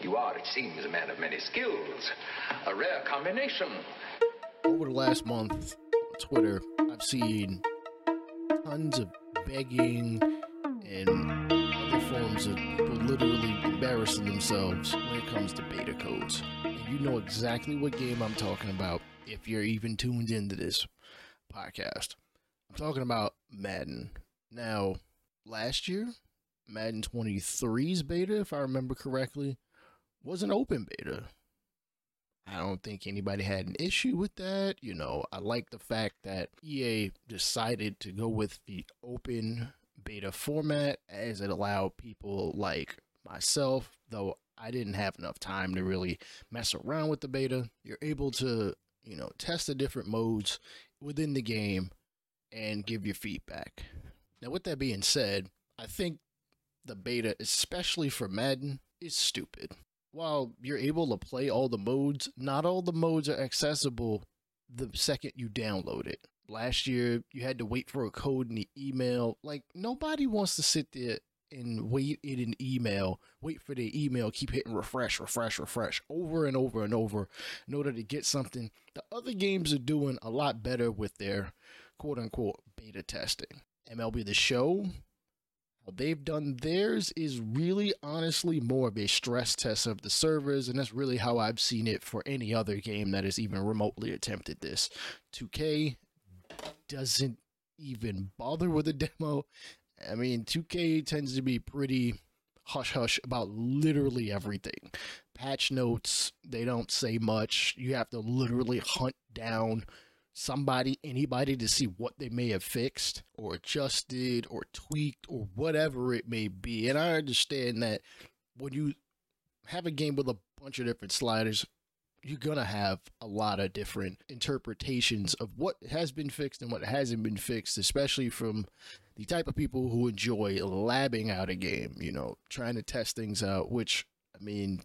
You are, it seems, a man of many skills. A rare combination. Over the last month, on Twitter, I've seen tons of begging and other forms of people literally embarrassing themselves when it comes to beta codes. And you know exactly what game I'm talking about if you're even tuned into this podcast. I'm talking about Madden. Now, last year, Madden 23's beta, if I remember correctly, was an open beta. I don't think anybody had an issue with that. You know, I like the fact that EA decided to go with the open beta format as it allowed people like myself, though I didn't have enough time to really mess around with the beta. You're able to, you know, test the different modes within the game and give your feedback. Now, with that being said, I think the beta, especially for Madden, is stupid. While you're able to play all the modes, not all the modes are accessible the second you download it. Last year, you had to wait for a code in the email. Like, nobody wants to sit there and wait in an email, wait for the email, keep hitting refresh, refresh, refresh over and over and over in order to get something. The other games are doing a lot better with their quote unquote beta testing. MLB The Show, how they've done theirs is really honestly more of a stress test of the servers, and that's really how I've seen it for any other game that has even remotely attempted this. 2K doesn't even bother with a demo. I mean, 2K tends to be pretty hush hush about literally everything. Patch notes, they don't say much. You have to literally hunt down somebody, anybody to see what they may have fixed or adjusted or tweaked or whatever it may be. And I understand that when you have a game with a bunch of different sliders, you're gonna have a lot of different interpretations of what has been fixed and what hasn't been fixed, especially from the type of people who enjoy labbing out a game, you know, trying to test things out, which I mean,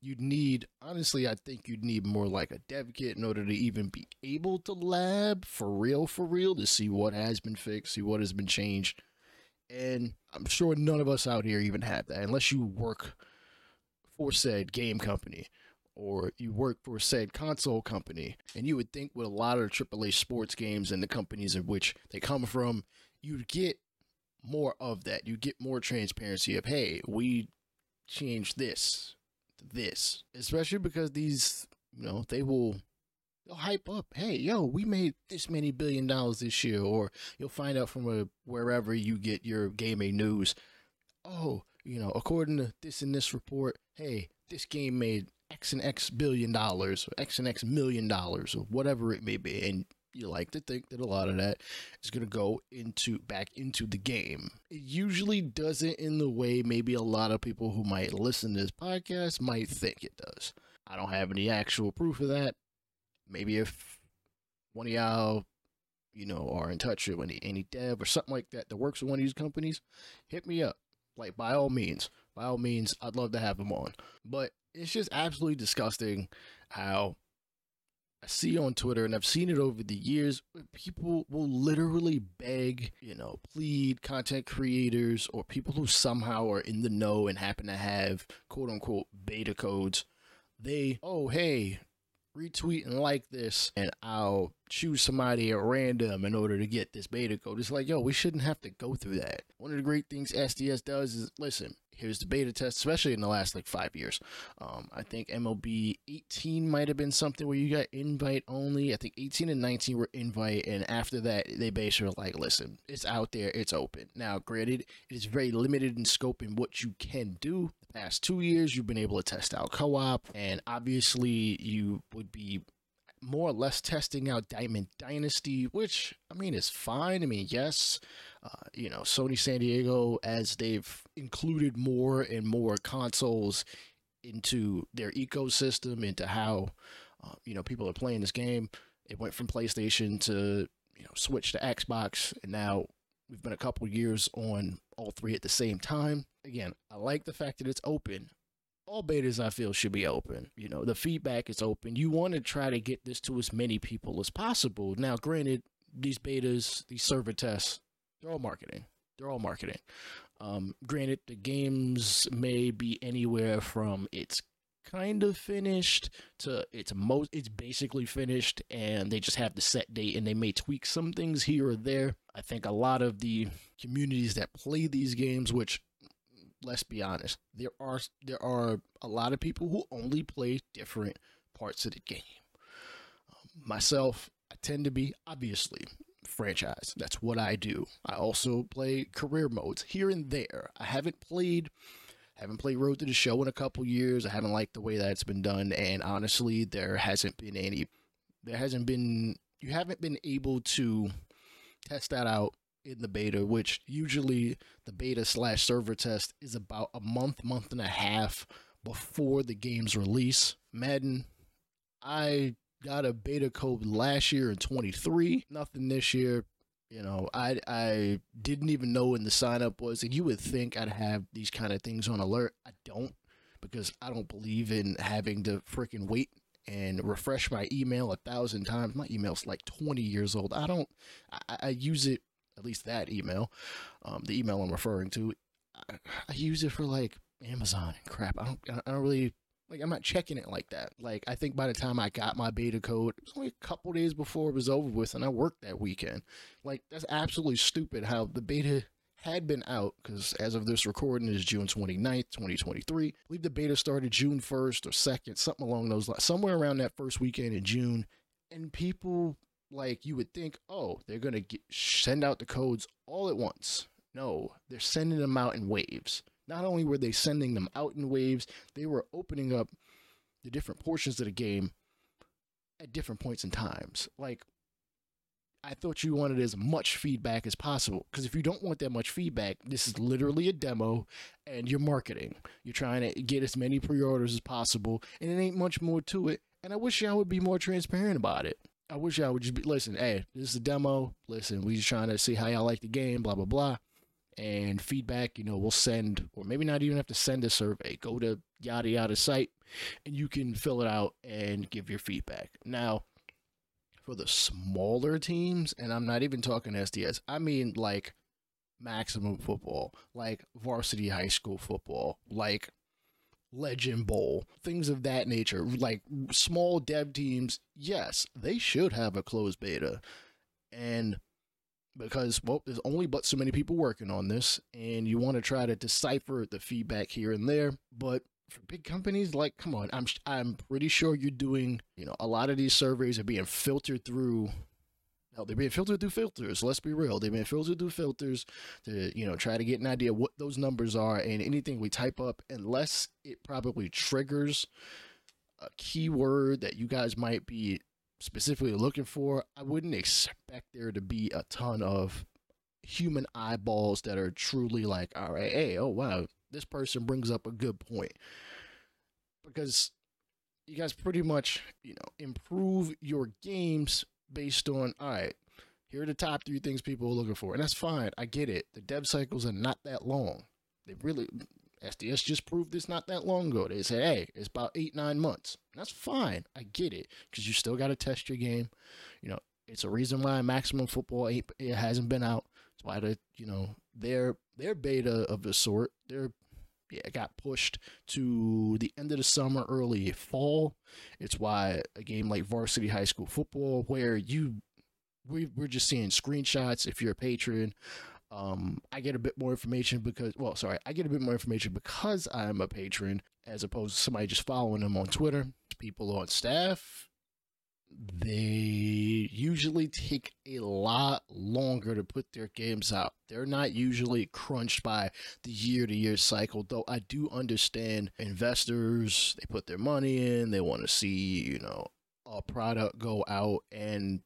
you'd need honestly i think you'd need more like a dev kit in order to even be able to lab for real for real to see what has been fixed see what has been changed. And i'm sure none of us out here even have that unless you work for said game company or you work for said console company. And you would think with a lot of aaa sports games and the companies in which they come from you'd get more of that. You get more transparency of hey we changed this this, especially because these, you know, they will they'll hype up, hey, yo, we made this many billion dollars this year, or you'll find out from a, wherever you get your gaming news. Oh, you know, according to this and this report, hey, this game made X and X billion dollars, or X and X million dollars, or whatever it may be, and you like to think that a lot of that is going to go into back into the game. It usually doesn't in the way maybe a lot of people who might listen to this podcast might think it does. I don't have any actual proof of that. Maybe if one of y'all, you know, are in touch with any, any dev or something like that that works with one of these companies, hit me up. Like, by all means, by all means, I'd love to have them on. But it's just absolutely disgusting how I see on Twitter, and I've seen it over the years, people will literally beg, you know, plead content creators or people who somehow are in the know and happen to have quote unquote beta codes. They, oh, hey, retweet and like this, and I'll choose somebody at random in order to get this beta code. It's like, yo, we shouldn't have to go through that. One of the great things SDS does is listen, here's the beta test, especially in the last like five years. Um, I think MLB 18 might have been something where you got invite only. I think 18 and 19 were invite, and after that, they basically were like, listen, it's out there, it's open. Now, granted, it is very limited in scope in what you can do. The past two years, you've been able to test out co op, and obviously, you would be more or less testing out Diamond Dynasty, which I mean is fine. I mean, yes, uh, you know, Sony San Diego, as they've included more and more consoles into their ecosystem, into how, uh, you know, people are playing this game. It went from PlayStation to, you know, Switch to Xbox, and now we've been a couple years on all three at the same time. Again, I like the fact that it's open. All betas I feel should be open. You know, the feedback is open. You want to try to get this to as many people as possible. Now, granted, these betas, these server tests, they're all marketing. They're all marketing. Um, granted, the games may be anywhere from it's kind of finished to it's most it's basically finished and they just have the set date and they may tweak some things here or there i think a lot of the communities that play these games which let's be honest there are there are a lot of people who only play different parts of the game um, myself i tend to be obviously franchise that's what i do i also play career modes here and there i haven't played haven't played Road to the Show in a couple years. I haven't liked the way that it's been done, and honestly, there hasn't been any. There hasn't been. You haven't been able to test that out in the beta, which usually the beta slash server test is about a month, month and a half before the game's release. Madden, I got a beta code last year in 23. Nothing this year. You know, I I didn't even know when the sign up was, and you would think I'd have these kind of things on alert. I don't because I don't believe in having to freaking wait and refresh my email a thousand times. My email's like 20 years old. I don't. I, I use it at least that email, um, the email I'm referring to. I, I use it for like Amazon and crap. I don't. I don't really like I'm not checking it like that. Like I think by the time I got my beta code, it was only a couple days before it was over with, and I worked that weekend. Like that's absolutely stupid. How the beta had been out because as of this recording is June 29th, 2023. I believe the beta started June 1st or 2nd, something along those lines, somewhere around that first weekend in June. And people like you would think, oh, they're gonna send out the codes all at once. No, they're sending them out in waves. Not only were they sending them out in waves, they were opening up the different portions of the game at different points in times. Like, I thought you wanted as much feedback as possible. Because if you don't want that much feedback, this is literally a demo and you're marketing. You're trying to get as many pre orders as possible, and it ain't much more to it. And I wish y'all would be more transparent about it. I wish y'all would just be listen, hey, this is a demo. Listen, we just trying to see how y'all like the game, blah blah blah and feedback, you know, we'll send, or maybe not even have to send a survey. Go to yada yada site and you can fill it out and give your feedback. Now, for the smaller teams, and I'm not even talking SDS, I mean like maximum football, like varsity high school football, like Legend Bowl, things of that nature, like small dev teams, yes, they should have a closed beta. And because well there's only but so many people working on this and you want to try to decipher the feedback here and there but for big companies like come on i'm i'm pretty sure you're doing you know a lot of these surveys are being filtered through hell they're being filtered through filters let's be real they're being filtered through filters to you know try to get an idea what those numbers are and anything we type up unless it probably triggers a keyword that you guys might be specifically looking for, I wouldn't expect there to be a ton of human eyeballs that are truly like, all right, hey, oh wow, this person brings up a good point. Because you guys pretty much, you know, improve your games based on, all right, here are the top three things people are looking for. And that's fine. I get it. The dev cycles are not that long. They really, SDS just proved this not that long ago. They said, hey, it's about eight, nine months. That's fine. I get it because you still got to test your game. You know, it's a reason why Maximum Football it hasn't been out. It's why the you know their their beta of the sort their it got pushed to the end of the summer, early fall. It's why a game like Varsity High School Football, where you we, we're just seeing screenshots if you're a patron um, I get a bit more information because, well, sorry, I get a bit more information because I'm a patron as opposed to somebody just following them on Twitter. People on staff, they usually take a lot longer to put their games out. They're not usually crunched by the year to year cycle, though I do understand investors, they put their money in, they want to see, you know, a product go out and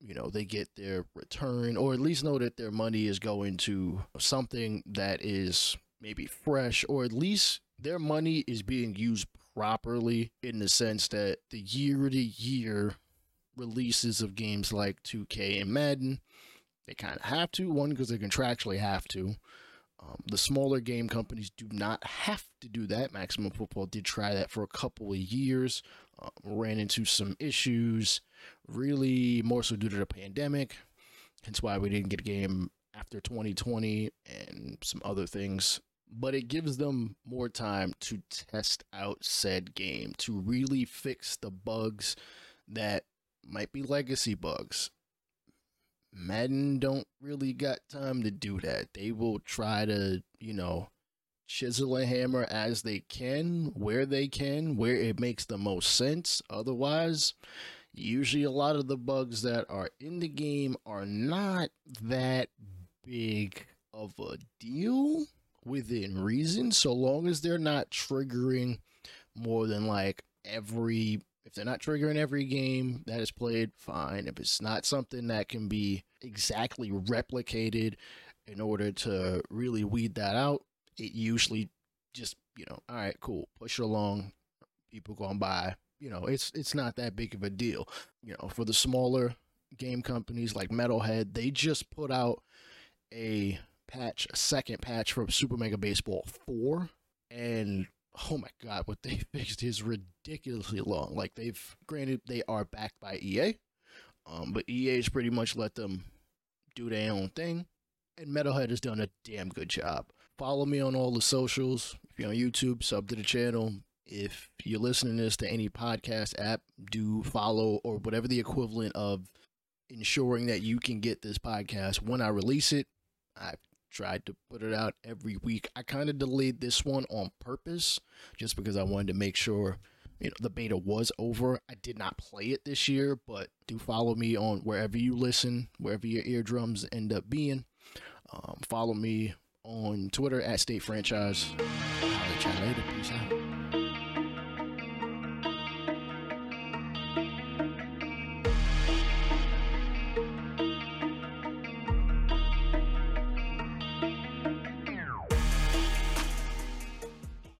you know they get their return or at least know that their money is going to something that is maybe fresh or at least their money is being used properly in the sense that the year to year releases of games like 2K and Madden they kind of have to one because they contractually have to um, the smaller game companies do not have to do that. Maximum Football did try that for a couple of years, um, ran into some issues, really more so due to the pandemic. Hence why we didn't get a game after 2020 and some other things. But it gives them more time to test out said game, to really fix the bugs that might be legacy bugs. Madden don't really got time to do that. They will try to, you know, chisel and hammer as they can, where they can, where it makes the most sense. Otherwise, usually a lot of the bugs that are in the game are not that big of a deal within reason, so long as they're not triggering more than like every if they're not triggering every game that is played, fine. If it's not something that can be exactly replicated in order to really weed that out, it usually just, you know, all right, cool, push it along. People going by, you know, it's it's not that big of a deal. You know, for the smaller game companies like Metalhead, they just put out a patch, a second patch for Super Mega Baseball 4 and oh my god, what they fixed is ridiculously long. Like they've granted they are backed by EA, um, but EA's pretty much let them do their own thing, and Metalhead has done a damn good job. Follow me on all the socials. If you're on YouTube, sub to the channel. If you're listening to this to any podcast app, do follow or whatever the equivalent of ensuring that you can get this podcast when I release it. I've tried to put it out every week. I kind of delayed this one on purpose just because I wanted to make sure you know the beta was over. I did not play it this year, but do follow me on wherever you listen, wherever your eardrums end up being. Um, follow me on Twitter at State Franchise. I'll let you later. Peace out.